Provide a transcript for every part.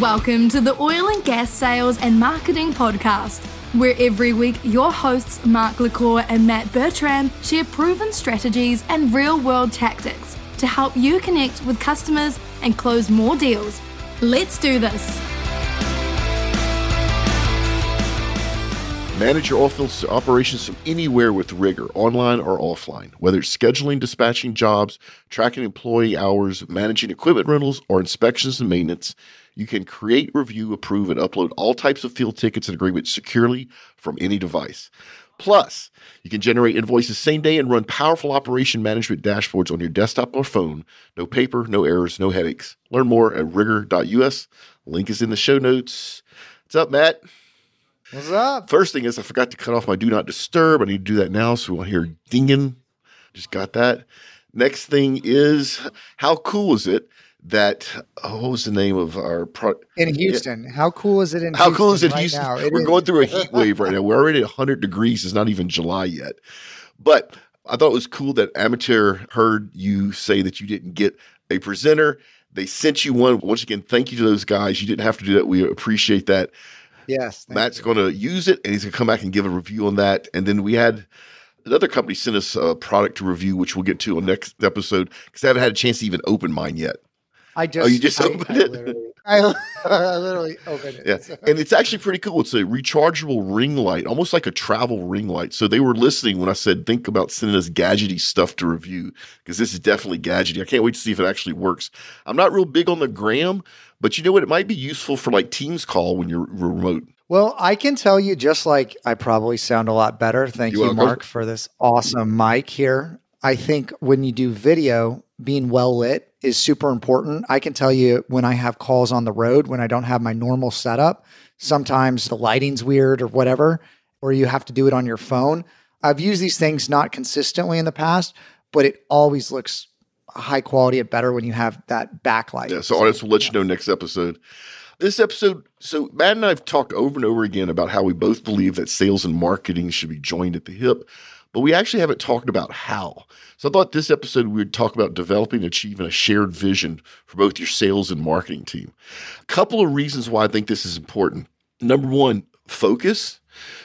Welcome to the Oil and Gas Sales and Marketing Podcast, where every week your hosts Mark LaCour and Matt Bertram share proven strategies and real world tactics to help you connect with customers and close more deals. Let's do this. Manage your oilfield operations from anywhere with RigER, online or offline. Whether it's scheduling, dispatching jobs, tracking employee hours, managing equipment rentals, or inspections and maintenance, you can create, review, approve, and upload all types of field tickets and agreements securely from any device. Plus, you can generate invoices same day and run powerful operation management dashboards on your desktop or phone. No paper, no errors, no headaches. Learn more at rigor.us. Link is in the show notes. What's up, Matt? What's up? First thing is I forgot to cut off my do not disturb. I need to do that now so we won't hear dinging. Just got that. Next thing is how cool is it that oh, what was the name of our pro- in Houston? How cool is it in how Houston cool is it right Houston? now? It We're is- going through a heat wave right now. We're already at 100 degrees. It's not even July yet. But I thought it was cool that Amateur heard you say that you didn't get a presenter. They sent you one. Once again, thank you to those guys. You didn't have to do that. We appreciate that. Yes, Matt's going to use it and he's going to come back and give a review on that. And then we had another company send us a product to review, which we'll get to on next episode because I haven't had a chance to even open mine yet. I just Oh, you just I- opened I it? literally- I, I literally opened it. Yeah. So- And it's actually pretty cool. It's a rechargeable ring light, almost like a travel ring light. So they were listening when I said, think about sending us gadgety stuff to review because this is definitely gadgety. I can't wait to see if it actually works. I'm not real big on the gram, but you know what? It might be useful for like Teams call when you're remote. Well, I can tell you, just like I probably sound a lot better. Thank You're you. Mark, for this awesome mic here. I think when you do video, being well lit is super important. I can tell you when I have calls on the road, when I don't have my normal setup, sometimes the lighting's weird or whatever, or you have to do it on your phone. I've used these things not consistently in the past, but it always looks high quality and better when you have that backlight. Yeah, so audience will let you know next episode. This episode, so Matt and I have talked over and over again about how we both believe that sales and marketing should be joined at the hip, but we actually haven't talked about how. So I thought this episode we would talk about developing and achieving a shared vision for both your sales and marketing team. A couple of reasons why I think this is important. Number one, focus.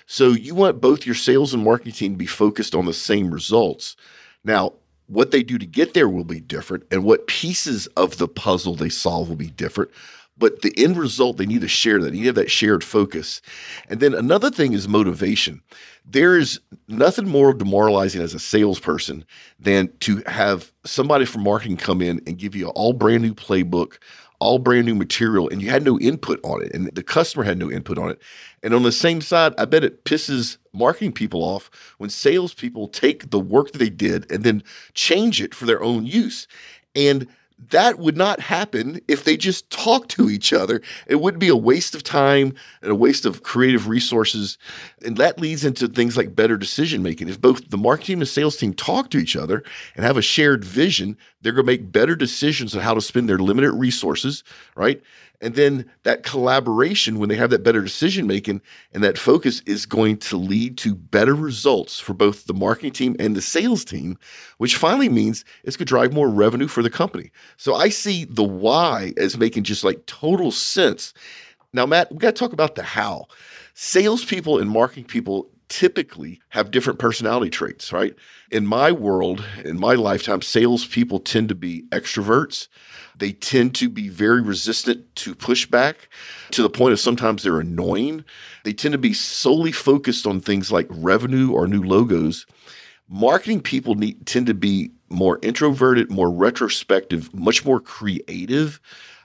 So you want both your sales and marketing team to be focused on the same results. Now, what they do to get there will be different, and what pieces of the puzzle they solve will be different. But the end result, they need to share that. Need have that shared focus. And then another thing is motivation. There is nothing more demoralizing as a salesperson than to have somebody from marketing come in and give you an all brand new playbook, all brand new material, and you had no input on it, and the customer had no input on it. And on the same side, I bet it pisses marketing people off when salespeople take the work that they did and then change it for their own use. And that would not happen if they just talk to each other. It wouldn't be a waste of time and a waste of creative resources. And that leads into things like better decision making. If both the marketing and sales team talk to each other and have a shared vision, they're going to make better decisions on how to spend their limited resources, right? And then that collaboration, when they have that better decision making and that focus, is going to lead to better results for both the marketing team and the sales team, which finally means it's going to drive more revenue for the company. So I see the why as making just like total sense. Now, Matt, we got to talk about the how. Salespeople and marketing people typically have different personality traits, right? In my world, in my lifetime, salespeople tend to be extroverts. They tend to be very resistant to pushback to the point of sometimes they're annoying. They tend to be solely focused on things like revenue or new logos. Marketing people need, tend to be more introverted, more retrospective, much more creative.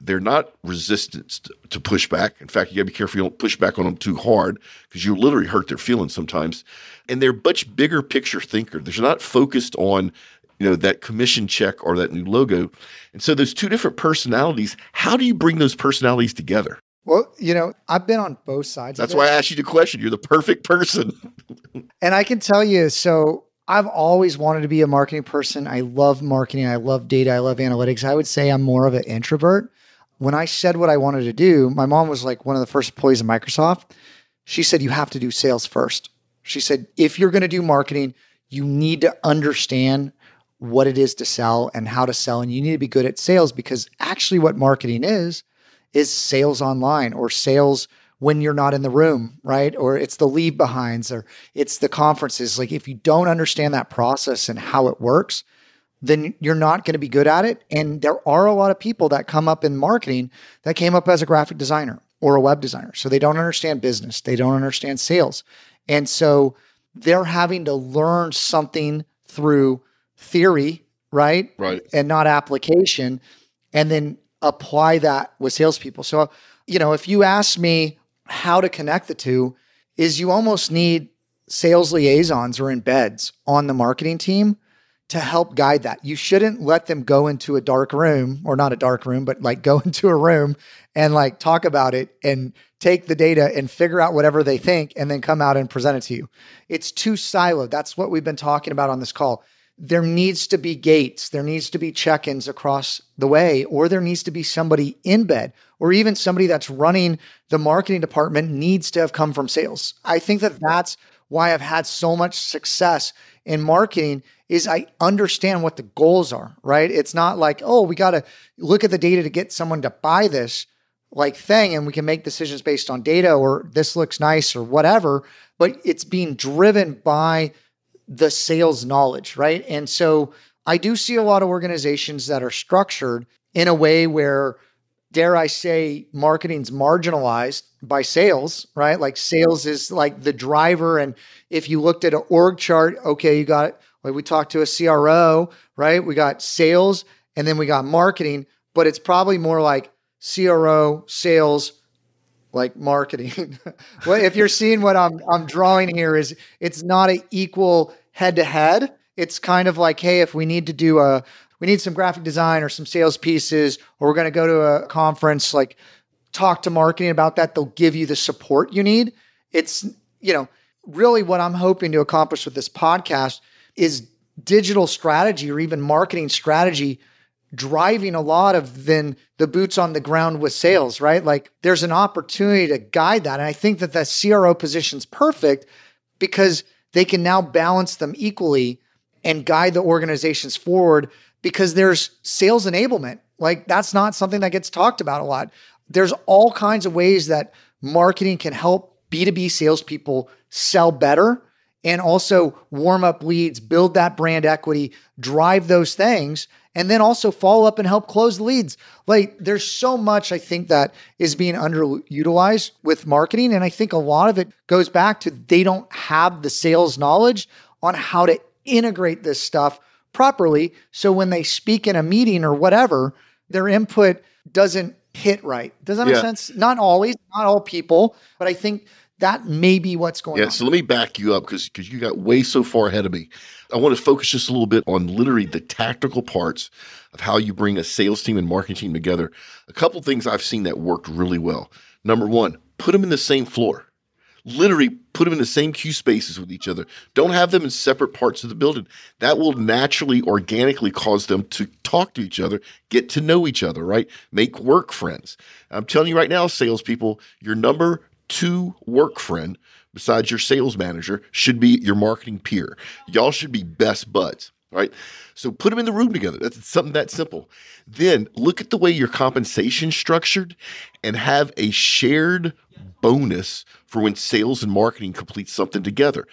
They're not resistant to- pushback. In fact, you got to be careful you don't push back on them too hard because you literally hurt their feelings sometimes. And they're much bigger picture thinker. They're not focused on you know that commission check or that new logo. And so those two different personalities, how do you bring those personalities together? Well, you know, I've been on both sides. That's why. I asked you the question. You're the perfect person. And I can tell you, so I've always wanted to be a marketing person. I love marketing. I love data. I love analytics. I would say I'm more of an introvert. When I said what I wanted to do, my mom was like one of the first employees of Microsoft. She said, You have to do sales first. She said, If you're going to do marketing, you need to understand what it is to sell and how to sell. And you need to be good at sales because actually, what marketing is, is sales online or sales when you're not in the room, right? Or it's the leave behinds or it's the conferences. Like if you don't understand that process and how it works, then you're not going to be good at it. And there are a lot of people that come up in marketing that came up as a graphic designer or a web designer. So they don't understand business, they don't understand sales. And so they're having to learn something through theory, right? Right. And not application, and then apply that with salespeople. So, you know, if you ask me how to connect the two, is you almost need sales liaisons or embeds on the marketing team to help guide that. You shouldn't let them go into a dark room or not a dark room, but like go into a room and like talk about it and take the data and figure out whatever they think and then come out and present it to you. It's too siloed. That's what we've been talking about on this call. There needs to be gates, there needs to be check ins across the way, or there needs to be somebody in bed, or even somebody that's running the marketing department needs to have come from sales. I think that that's why I've had so much success in marketing is I understand what the goals are, right? It's not like, oh, we got to look at the data to get someone to buy this like thing and we can make decisions based on data or this looks nice or whatever, but it's being driven by the sales knowledge, right? And so I do see a lot of organizations that are structured in a way where dare I say, marketing's marginalized by sales, right? Like sales is like the driver. And if you looked at an org chart, okay, you got like we talked to a CRO, right? We got sales and then we got marketing, but it's probably more like CRO, sales, like marketing. well, if you're seeing what I'm I'm drawing here is it's not an equal head to head. It's kind of like, hey, if we need to do a we need some graphic design or some sales pieces, or we're going to go to a conference, like talk to marketing about that. They'll give you the support you need. It's, you know, really what I'm hoping to accomplish with this podcast is digital strategy or even marketing strategy driving a lot of then the boots on the ground with sales, right? Like there's an opportunity to guide that. And I think that the CRO position's perfect because they can now balance them equally and guide the organizations forward because there's sales enablement. Like that's not something that gets talked about a lot. There's all kinds of ways that marketing can help B2B salespeople sell better and also warm up leads, build that brand equity, drive those things, and then also follow up and help close leads. Like there's so much I think that is being underutilized with marketing. And I think a lot of it goes back to they don't have the sales knowledge on how to integrate this stuff properly. So when they speak in a meeting or whatever, their input doesn't hit right. Does that make sense? Not always, not all people, but I think that may be what's going yeah, on. so let me back you up because because you got way so far ahead of me. I want to focus just a little bit on literally the tactical parts of how you bring a sales team and marketing team together. A couple things I've seen that worked really well. Number one, put them in the same floor literally put them in the same queue spaces with each other. Don't have them in separate parts of the building. That will naturally, organically cause them to talk to each other, get to know each other, right? Make work friends. I'm telling you right now, salespeople, your number two work friend besides your sales manager should be your marketing peer. Y'all should be best buds, right? So put them in the room together. That's something that simple. Then look at the way your compensation structured and have a shared bonus for when sales and marketing complete something together.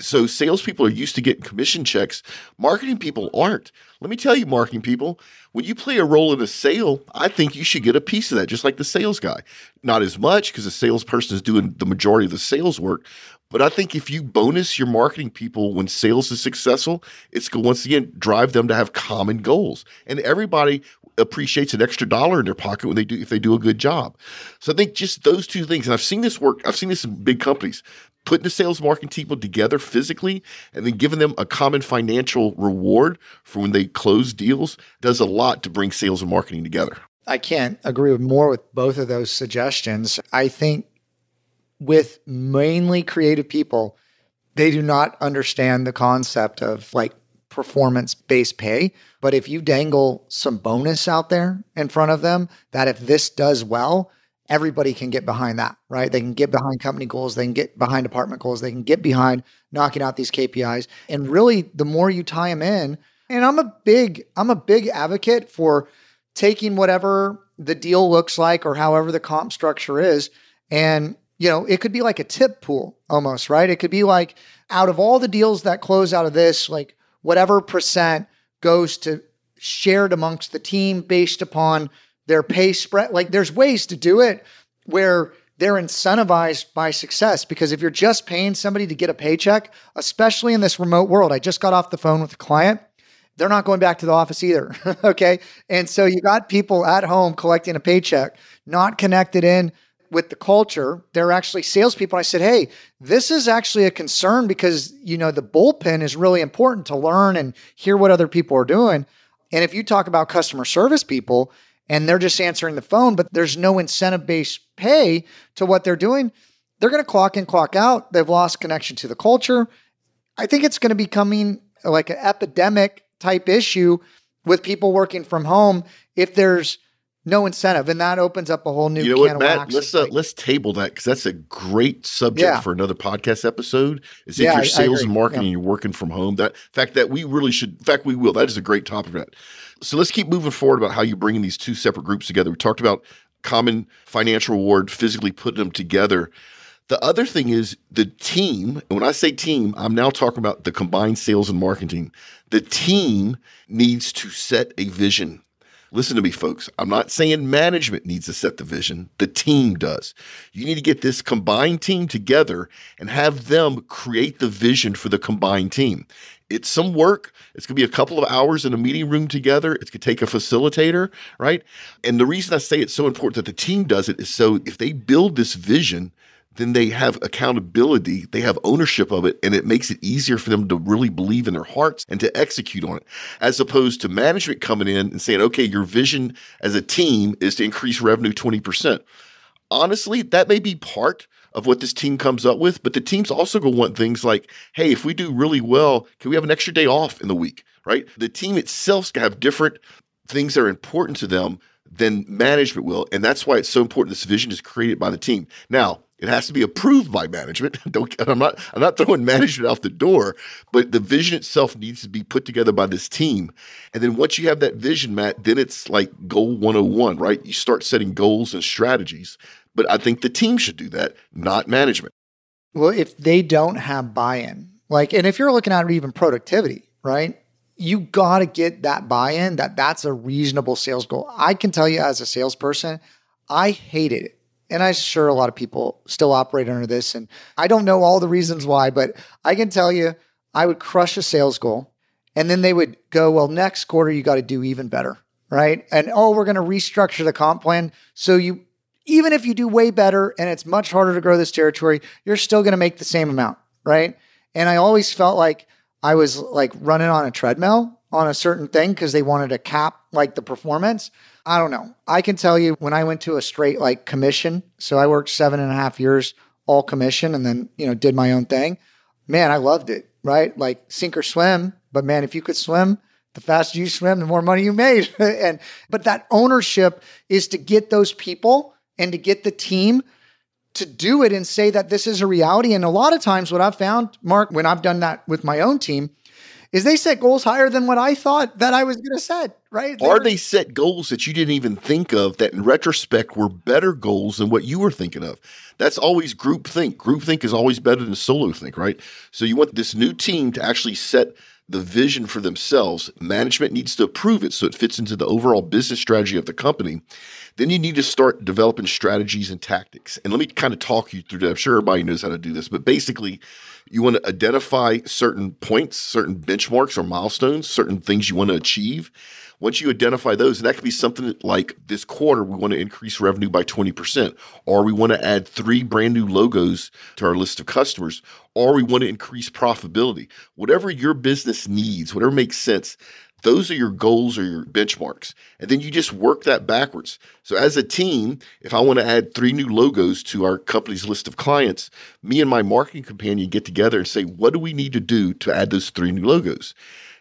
So salespeople are used to getting commission checks. Marketing people aren't. Let me tell you, marketing people, when you play a role in a sale, I think you should get a piece of that, just like the sales guy. Not as much because the salesperson is doing the majority of the sales work, but I think if you bonus your marketing people when sales is successful, it's going once again drive them to have common goals. And everybody appreciates an extra dollar in their pocket when they do if they do a good job. So I think just those two things, and I've seen this work. I've seen this in big companies. Putting the sales marketing people together physically and then giving them a common financial reward for when they close deals does a lot to bring sales and marketing together. I can't agree with more with both of those suggestions. I think with mainly creative people, they do not understand the concept of like performance based pay. But if you dangle some bonus out there in front of them, that if this does well, everybody can get behind that, right? They can get behind company goals, they can get behind department goals, they can get behind knocking out these KPIs. And really, the more you tie them in, and I'm a big, I'm a big advocate for taking whatever the deal looks like or however the comp structure is. And, you know, it could be like a tip pool almost, right? It could be like out of all the deals that close out of this, like whatever percent goes to shared amongst the team based upon their pay spread. Like there's ways to do it where they're incentivized by success because if you're just paying somebody to get a paycheck, especially in this remote world, I just got off the phone with a client. They're not going back to the office either. okay. And so you got people at home collecting a paycheck, not connected in with the culture. They're actually salespeople. I said, Hey, this is actually a concern because, you know, the bullpen is really important to learn and hear what other people are doing. And if you talk about customer service people, and they're just answering the phone, but there's no incentive based pay to what they're doing, they're going to clock in, clock out. They've lost connection to the culture. I think it's going to be coming like an epidemic type issue with people working from home if there's no incentive, and that opens up a whole new. You know what, Matt? Let's uh, let's table that because that's a great subject Yeah. for another podcast episode. Is if Yeah, you're sales and marketing, Yeah. and you're working from home. That fact that we really should. In fact, we will. That is a great topic for that. So let's keep moving forward about how you're bringing these two separate groups together. We talked about common financial reward, physically putting them together. The other thing is the team. And when I say team, I'm now talking about the combined sales and marketing. The team needs to set a vision. Listen to me, folks. I'm not saying management needs to set the vision. The team does. You need to get this combined team together and have them create the vision for the combined team. It's some work. It's going to be a couple of hours in a meeting room together. It's going to take a facilitator, right? And the reason I say it's so important that the team does it is so if they build this vision, then they have accountability, they have ownership of it, and it makes it easier for them to really believe in their hearts and to execute on it, as opposed to management coming in and saying, okay, your vision as a team is to increase revenue 20%. Honestly, that may be part of what this team comes up with, but the team's also going to want things like, hey, if we do really well, can we have an extra day off in the week, right? The team itself's going to have different things that are important to them than management will. And that's why it's so important this vision is created by the team. Now, it has to be approved by management. Don't I'm not I'm not throwing management out the door, but the vision itself needs to be put together by this team. And then once you have that vision, Matt, then it's like goal 101, right? You start setting goals and strategies. But I think the team should do that, not management. Well, if they don't have buy-in, like, and if you're looking at even productivity, right? You got to get that buy-in that that's a reasonable sales goal. I can tell you as a salesperson, I hated it. And I'm sure a lot of people still operate under this. And I don't know all the reasons why, but I can tell you I would crush a sales goal. And then they would go, well, next quarter, you got to do even better. Right. And oh, we're going to restructure the comp plan. So you, even if you do way better and it's much harder to grow this territory, you're still going to make the same amount. Right. And I always felt like I was like running on a treadmill on a certain thing because they wanted to cap like the performance. I don't know. I can tell you when I went to a straight like commission, so I worked seven and a half years all commission and then, you know, did my own thing. Man, I loved it, right? Like sink or swim. But man, if you could swim, the faster you swim, the more money you made. and but that ownership is to get those people and to get the team to do it and say that this is a reality. And a lot of times, what I've found, Mark, when I've done that with my own team, is they set goals higher than what I thought that I was going to set. Right? Or were- they set goals that you didn't even think of that in retrospect were better goals than what you were thinking of. That's always group think. Group think is always better than solo think, right? So you want this new team to actually set the vision for themselves. Management needs to approve it so it fits into the overall business strategy of the company. Then you need to start developing strategies and tactics. And let me kind of talk you through that. I'm sure everybody knows how to do this, but basically, you want to identify certain points, certain benchmarks or milestones, certain things you want to achieve. Once you identify those, that could be something like this quarter, we want to increase revenue by 20%, or we want to add three brand new logos to our list of customers, or we want to increase profitability. Whatever your business needs, whatever makes sense, those are your goals or your benchmarks. And then you just work that backwards. So, as a team, if I want to add three new logos to our company's list of clients, me and my marketing companion get together and say, what do we need to do to add those three new logos?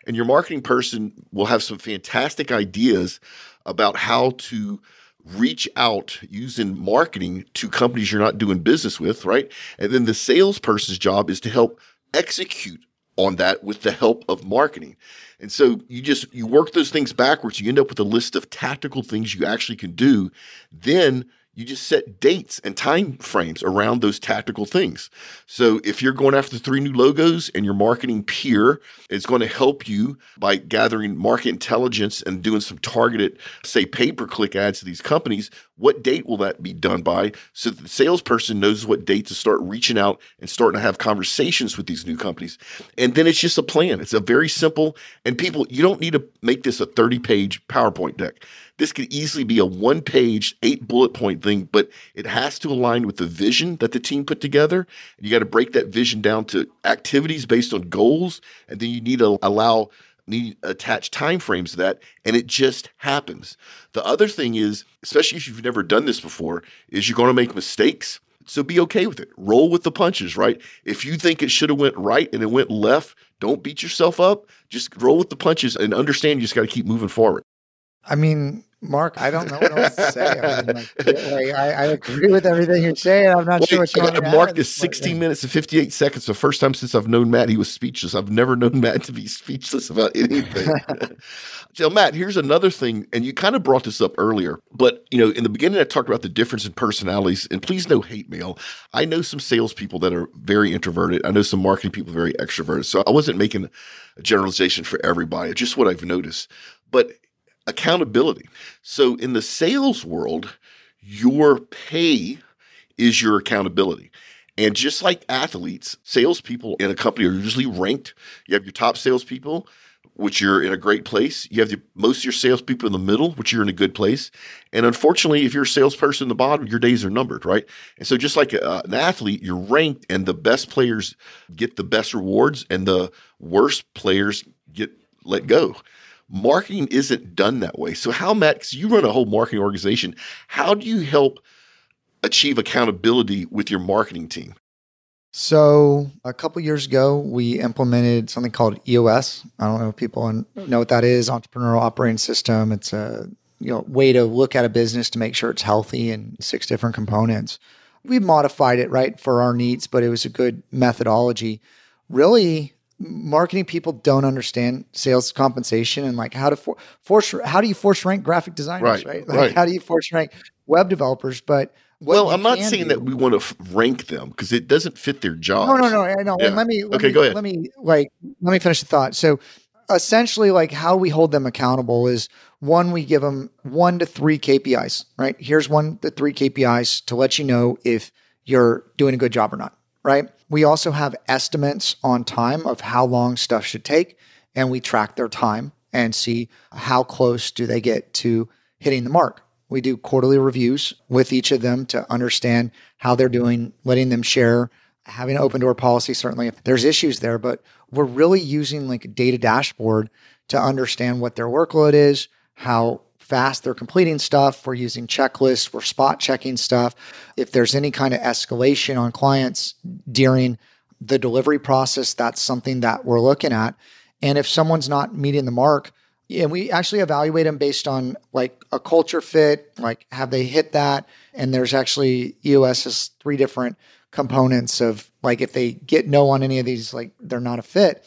And your marketing person will have some fantastic ideas about how to reach out using marketing to companies you're not doing business with, right? And then the salesperson's job is to help execute on that with the help of marketing. And so you just you work those things backwards, you end up with a list of tactical things you actually can do. Then you just set dates and time frames around those tactical things. So if you're going after three new logos and your marketing peer is going to help you by gathering market intelligence and doing some targeted, say, pay per click ads to these companies, what date will that be done by? So the salesperson knows what date to start reaching out and starting to have conversations with these new companies. And then it's just a plan. It's a very simple, and people, you don't need to make this a 30 page PowerPoint deck. This could easily be a one page, eight bullet point thing, but it has to align with the vision that the team put together. You got to break that vision down to activities based on goals. And then you need to allow need attach time frames to that and it just happens the other thing is especially if you've never done this before is you're going to make mistakes so be okay with it roll with the punches right if you think it should have went right and it went left don't beat yourself up just roll with the punches and understand you just got to keep moving forward I mean, Mark, I don't know what else to say. I, mean, like, like, I, I, agree with everything you're saying. I'm not sure what you uh, want to Mark is 16 minutes and 58 seconds. The first time since I've known Matt, he was speechless. I've never known Matt to be speechless about anything. so, Matt, here's another thing, and you kind of brought this up earlier, but you know, in the beginning, I talked about the difference in personalities. And please, no hate mail. I know some salespeople that are very introverted. I know some marketing people very extroverted. So I wasn't making a generalization for everybody. Just what I've noticed. But accountability. So in the sales world, your pay is your accountability. And just like athletes, salespeople in a company are usually ranked. You have your top salespeople, which you're in a great place. You have the, most of your salespeople in the middle, which you're in a good place. And unfortunately, if you're a salesperson in the bottom, your days are numbered, right? And so, just like a, an athlete, you're ranked, and the best players get the best rewards, and the worst players get let go marketing isn't done that way. So, how, Matt, because you run a whole marketing organization, how do you help achieve accountability with your marketing team? So, a couple years ago, we implemented something called EOS. I don't know if people know what that is entrepreneurial operating system. It's a you know way to look at a business to make sure it's healthy and six different components. We modified it right for our needs, but it was a good methodology. Really, marketing people don't understand sales compensation and like how to for, force how do you force rank graphic designers right, right? Like right. how do you force rank web developers? But well i'm not saying do, that we want to rank them because it doesn't fit their job no no no i know. Yeah. let me let okay me, go ahead. let me like let me finish the thought. So essentially like how we hold them accountable is one we give them one to three kpis right? Here's one to three kpis to let you know if you're doing a good job or not right we also have estimates on time of how long stuff should take, and we track their time and see how close do they get to hitting the mark. We do quarterly reviews with each of them to understand how they're doing, letting them share, having an open door policy. Certainly, if there's issues there, but we're really using like a data dashboard to understand what their workload is, how fast they're completing stuff. We're using checklists, we're spot checking stuff. If there's any kind of escalation on clients during the delivery process, that's something that we're looking at. And if someone's not meeting the mark, and we actually evaluate them based on like a culture fit, like have they hit that? And there's actually EOS has three different components of like if they get no on any of these, like they're not a fit.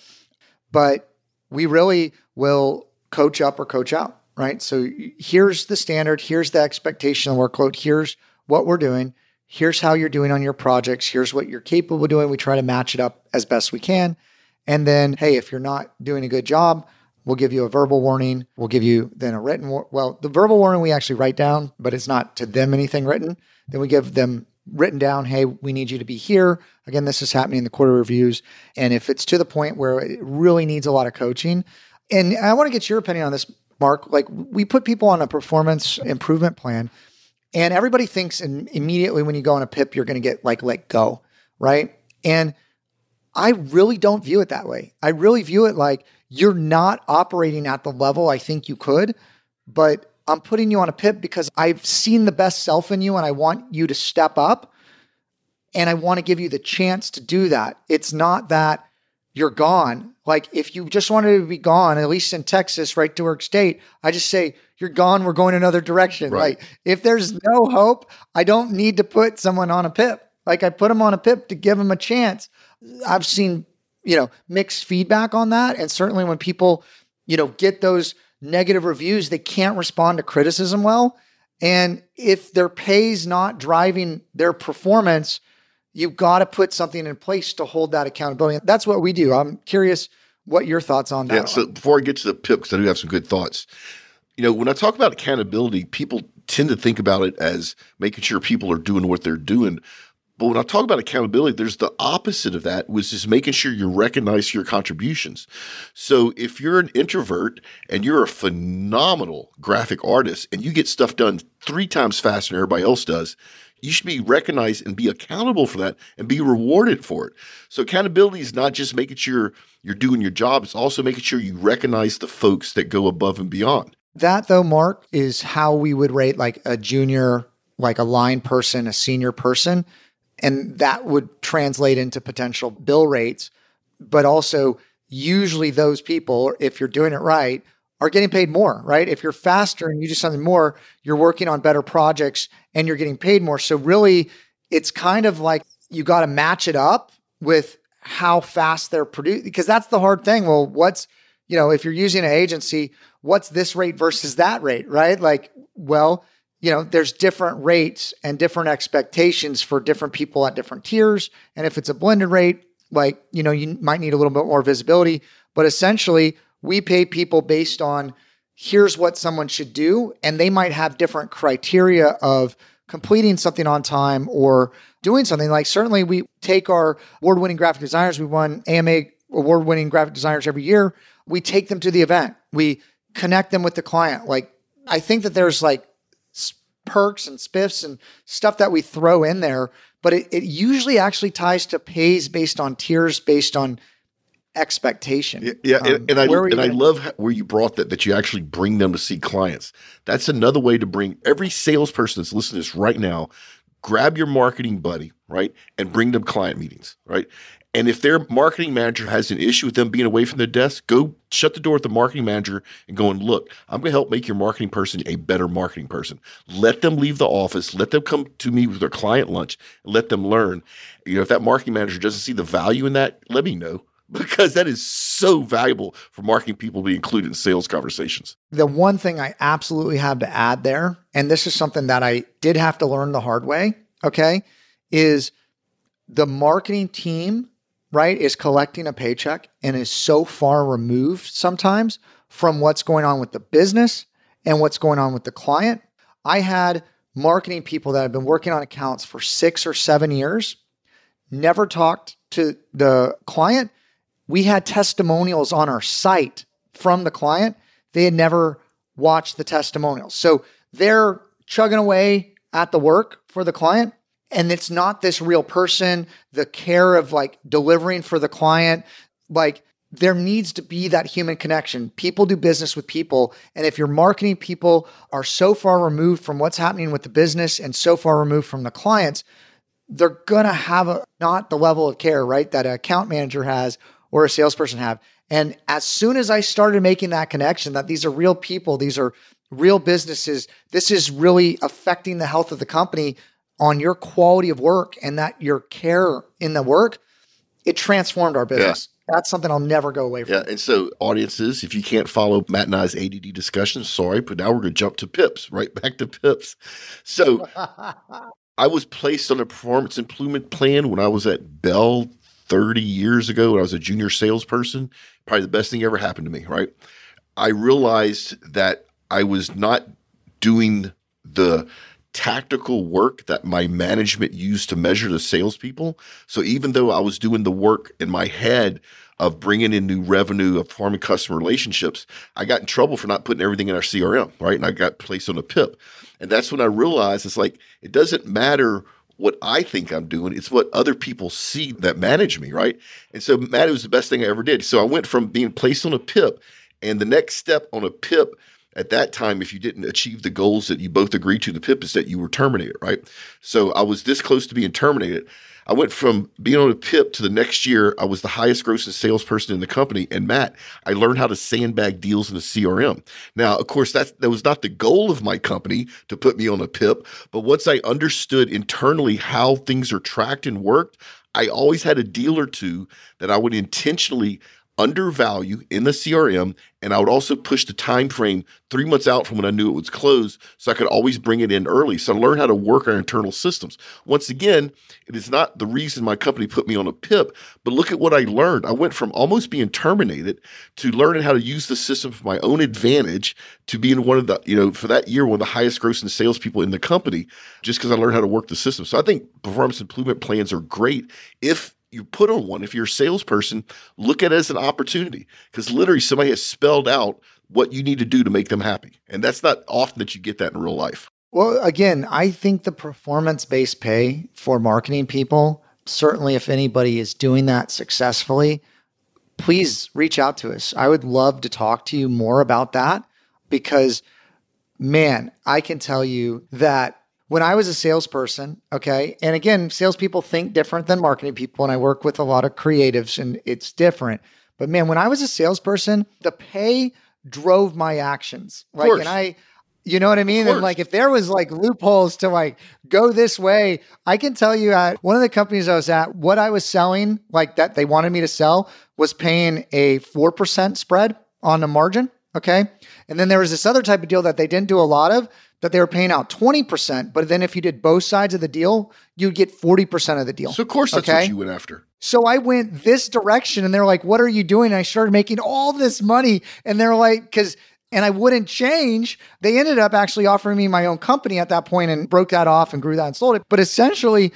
But we really will coach up or coach out right? So here's the standard, here's the expectation of workload, here's what we're doing, here's how you're doing on your projects, here's what you're capable of doing. We try to match it up as best we can. And then, hey, if you're not doing a good job, we'll give you a verbal warning. We'll give you then a written well, the verbal warning we actually write down, but it's not to them anything written. Then we give them written down, hey, we need you to be here. Again, this is happening in the quarter reviews. And if it's to the point where it really needs a lot of coaching, and I want to get your opinion on this, Mark, like we put people on a performance improvement plan, and everybody thinks and immediately when you go on a PIP, you're going to get like let go, right? And I really don't view it that way. I really view it like you're not operating at the level I think you could, but I'm putting you on a PIP because I've seen the best self in you and I want you to step up and I want to give you the chance to do that. It's not that you're gone. Like if you just wanted to be gone, at least in Texas, right to work state, I just say you're gone. We're going another direction. Right. Like if there's no hope, I don't need to put someone on a PIP. Like I put them on a PIP to give them a chance. I've seen you know, mixed feedback on that. And certainly when people, you know, get those negative reviews, they can't respond to criticism well. And if their pay's not driving their performance, you've got to put something in place to hold that accountability. That's what we do. I'm curious what your thoughts on that. Yeah. So before I get to the PIP, because I do have some good thoughts. You know, when I talk about accountability, people tend to think about it as making sure people are doing what they're doing. But when I talk about accountability, there's the opposite of that, which is making sure you recognize your contributions. So if you're an introvert and you're a phenomenal graphic artist and you get stuff done three times faster than everybody else does, you should be recognized and be accountable for that and be rewarded for it. So accountability is not just making sure you're doing your job, it's also making sure you recognize the folks that go above and beyond. That though, Mark, is how we would rate like a junior, like a line person, a senior person and that would translate into potential bill rates. But also, usually those people, if you're doing it right, are getting paid more, right? If you're faster and you do something more, you're working on better projects and you're getting paid more. So, really, it's kind of like you got to match it up with how fast they're producing, because that's the hard thing. Well, what's, you know, if you're using an agency, what's this rate versus that rate, right? Like, well, you know, there's different rates and different expectations for different people at different tiers. And if it's a blended rate, like, you know, you might need a little bit more visibility. But essentially, we pay people based on here's what someone should do. And they might have different criteria of completing something on time or doing something. Like, certainly, we take our award winning graphic designers, we won AMA award winning graphic designers every year. We take them to the event, we connect them with the client. Like, I think that there's like perks and spiffs and stuff that we throw in there, but it, it usually actually ties to pays based on tiers, based on expectation. Yeah, yeah um, and, and I and I love where you brought that that you actually bring them to see clients. That's another way to bring every salesperson that's listening to this right now. Grab your marketing buddy, right, and bring them client meetings, right. And if their marketing manager has an issue with them being away from their desk, go shut the door with the marketing manager and go and look, I'm going to help make your marketing person a better marketing person. Let them leave the office. Let them come to me with their client lunch let them learn. You know, if that marketing manager doesn't see the value in that, let me know because that is so valuable for marketing people to be included in sales conversations. The one thing I absolutely have to add there, and this is something that I did have to learn the hard way, okay, is the marketing team right, is collecting a paycheck and is so far removed sometimes from what's going on with the business and what's going on with the client. I had marketing people that have been working on accounts for six or seven years, never talked to the client. We had testimonials on our site from the client. They had never watched the testimonials. So they're chugging away at the work for the client and it's not this real person, the care of like delivering for the client. Like there needs to be that human connection. People do business with people. And if your marketing people are so far removed from what's happening with the business and so far removed from the clients, they're going to have a, not the level of care, right, that an account manager has or a salesperson have. And as soon as I started making that connection that these are real people, these are real businesses, this is really affecting the health of the company, on your quality of work and that your care in the work, it transformed our business. Yeah. That's something I'll never go away from. Yeah. And so, audiences, if you can't follow Matt and I's ADD discussion, sorry, but now we're going to jump to PIPs, right back to PIPs. So, I was placed on a performance improvement plan when I was at Bell 30 years ago when I was a junior salesperson. Probably the best thing ever happened to me, right? I realized that I was not doing the tactical work that my management used to measure the salespeople. So even though I was doing the work in my head of bringing in new revenue, of forming customer relationships, I got in trouble for not putting everything in our CRM, right? And I got placed on a PIP. And that's when I realized it's like, it doesn't matter what I think I'm doing. It's what other people see that manage me, right? And so Matt, it was the best thing I ever did. So I went from being placed on a PIP and the next step on a PIP at that time, if you didn't achieve the goals that you both agreed to, the PIP is that you were terminated, right? So I was this close to being terminated. I went from being on a PIP to the next year, I was the highest grossing salesperson in the company. And Matt, I learned how to sandbag deals in the CRM. Now, of course, that, that was not the goal of my company to put me on a PIP. But once I understood internally how things are tracked and worked, I always had a deal or two that I would intentionally undervalue in the CRM, and I would also push the time frame three months out from when I knew it was closed, so I could always bring it in early. So I learned how to work our internal systems. Once again, it is not the reason my company put me on a PIP, but look at what I learned. I went from almost being terminated to learning how to use the system for my own advantage to being one of the, you know, for that year, one of the highest grossing salespeople in the company, just because I learned how to work the system. So I think performance improvement plans are great if you put on one, if you're a salesperson, look at it as an opportunity because literally somebody has spelled out what you need to do to make them happy. And that's not often that you get that in real life. Well, again, I think the performance based pay for marketing people, certainly if anybody is doing that successfully, please reach out to us. I would love to talk to you more about that because, man, I can tell you that when I was a salesperson, okay, and again, salespeople think different than marketing people, and I work with a lot of creatives and it's different. But man, when I was a salesperson, the pay drove my actions. Like, and I, you know what I mean? And like, if there was like loopholes to like go this way, I can tell you at one of the companies I was at, what I was selling, like that they wanted me to sell, was paying a 4% spread on the margin. Okay. And then there was this other type of deal that they didn't do a lot of that they were paying out 20%. But then if you did both sides of the deal, you'd get 40% of the deal. So, of course, that's okay? what you went after. So I went this direction and they're like, what are you doing? And I started making all this money. And they're like, because, and I wouldn't change. They ended up actually offering me my own company at that point and broke that off and grew that and sold it. But essentially,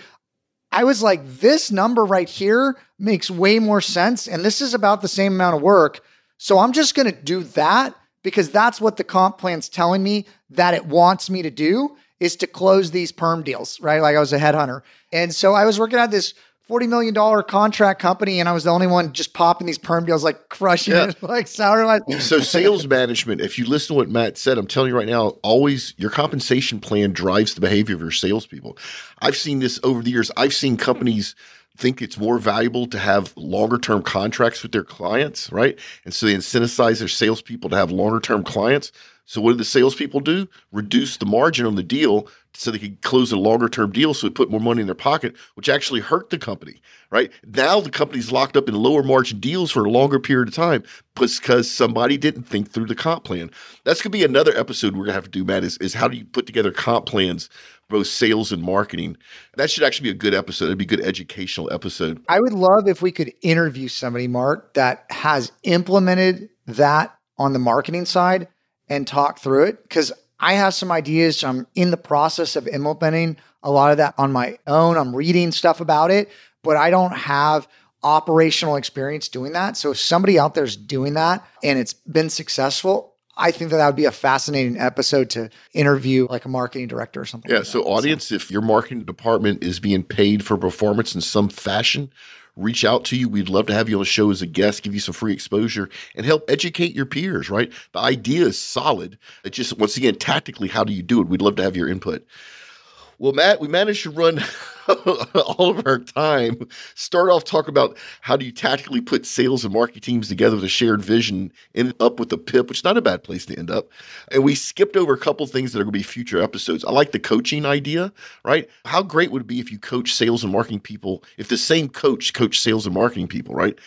I was like, this number right here makes way more sense. And this is about the same amount of work. So I'm just going to do that because that's what the comp plan's telling me that it wants me to do is to close these perm deals, right? Like I was a headhunter. And so I was working at this $40 million contract company and I was the only one just popping these perm deals, like crushing yeah. it, like sour. so sales management, if you listen to what Matt said, I'm telling you right now, always your compensation plan drives the behavior of your salespeople. I've seen this over the years. I've seen companies – think it's more valuable to have longer term contracts with their clients, right? And so they incentivize their salespeople to have longer term clients. So what do the salespeople do? Reduce the margin on the deal so they could close a longer term deal so they put more money in their pocket, which actually hurt the company, right? Now the company's locked up in lower margin deals for a longer period of time because somebody didn't think through the comp plan. That's gonna be another episode we're gonna have to do, Matt, is, is how do you put together comp plans both sales and marketing. That should actually be a good episode. It'd be a good educational episode. I would love if we could interview somebody, Mark, that has implemented that on the marketing side and talk through it. Because I have some ideas. I'm in the process of implementing a lot of that on my own. I'm reading stuff about it, but I don't have operational experience doing that. So if somebody out there is doing that and it's been successful, I think that that would be a fascinating episode to interview like a marketing director or something. Yeah. Like so, audience, so. if your marketing department is being paid for performance in some fashion, reach out to you. We'd love to have you on the show as a guest, give you some free exposure, and help educate your peers, right? The idea is solid. It's just, once again, tactically, how do you do it? We'd love to have your input. Well, Matt, we managed to run all of our time. Start off talk about how do you tactically put sales and marketing teams together with a shared vision, end up with a PIP, which is not a bad place to end up. And we skipped over a couple things that are going to be future episodes. I like the coaching idea, right? How great would it be if you coach sales and marketing people, if the same coach coach sales and marketing people, right?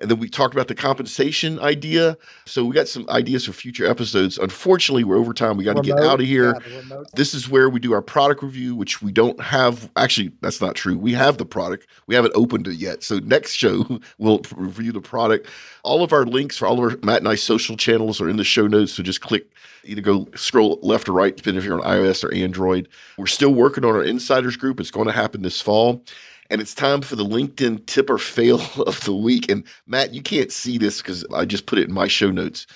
And then we talked about the compensation idea. So we got some ideas for future episodes. Unfortunately, we're over time. We got to get out of here. Yeah, this is where we do our product review, which we don't have. Actually, that's not true. We have the product. We haven't opened it yet. So next show, we'll review the product. All of our links for all of our Matt and I social channels are in the show notes. So just click either go scroll left or right, depending if you're on iOS or Android. We're still working on our insiders group. It's going to happen this fall and it's time for the LinkedIn tip or fail of the week. And Matt, you can't see this because I just put it in my show notes,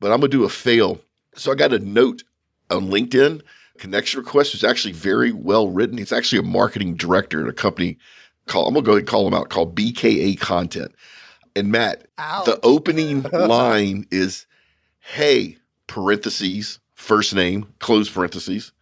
but I'm gonna do a fail. So I got a note on LinkedIn. Connection request is actually very well written. It's actually a marketing director at a company called I'm gonna go ahead and call them out called BKA Content. And Matt, Ouch. the opening line is, "Hey," parentheses first name close parentheses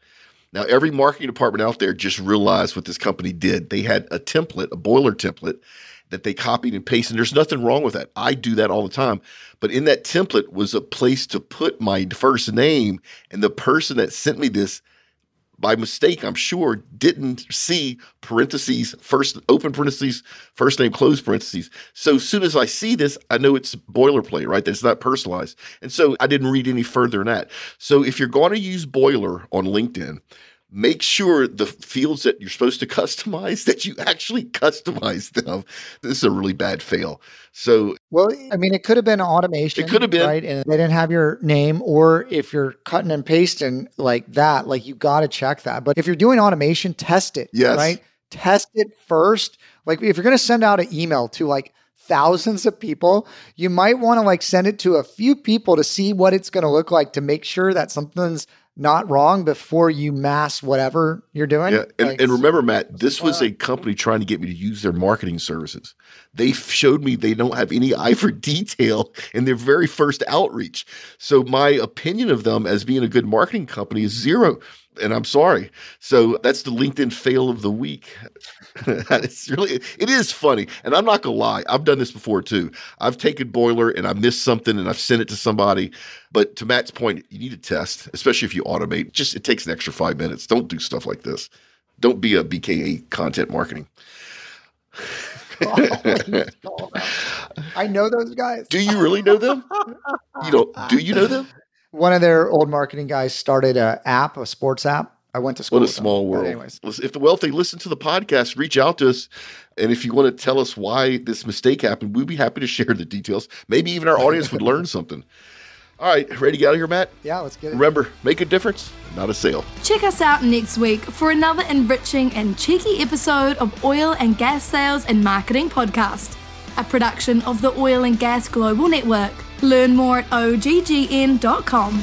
now, every marketing department out there just realized what this company did. They had a template, a boiler template that they copied and pasted. And there's nothing wrong with that. I do that all the time. But in that template was a place to put my first name. And the person that sent me this by mistake, I'm sure, didn't see parentheses, first open parentheses, first name, close parentheses. So as soon as I see this, I know it's boilerplate, right? That's not personalized. And so I didn't read any further than that. So if you're going to use boiler on LinkedIn, make sure the fields that you're supposed to customize that you actually customize them. This is a really bad fail. So, well, I mean, it could have been automation. It could have been right, and they didn't have your name, or if you're cutting and pasting like that, like you got to check that. But if you're doing automation, test it. Yes. right. Test it first. Like if you're going to send out an email to like thousands of people, you might want to like send it to a few people to see what it's going to look like to make sure that something's not wrong before you mass whatever you're doing. Yeah, and, Like, and remember, Matt, this was a company trying to get me to use their marketing services. They showed me they don't have any eye for detail in their very first outreach. So my opinion of them as being a good marketing company is zero. And I'm sorry. So that's the LinkedIn fail of the week. it's really it is funny. And I'm not gonna lie, I've done this before too. I've taken boiler and I missed something and I've sent it to somebody. But to Matt's point, you need to test, especially if you automate. Just it takes an extra five minutes. Don't do stuff like this. Don't be a BKA content marketing. Oh I know those guys. Do you really know them? You don't do you know them? One of their old marketing guys started a app, a sports app. I went to school. What a with them. small But world. anyways, If the wealthy listen to the podcast, reach out to us. And if you want to tell us why this mistake happened, we'd be happy to share the details. Maybe even our audience would learn something. All right, ready to get out of here, Matt? yeah, let's get it. Remember, make a difference, not a sale. Check us out next week for another enriching and cheeky episode of Oil and Gas Sales and Marketing Podcast, a production of the Oil and Gas Global Network. Learn more at oggn.com.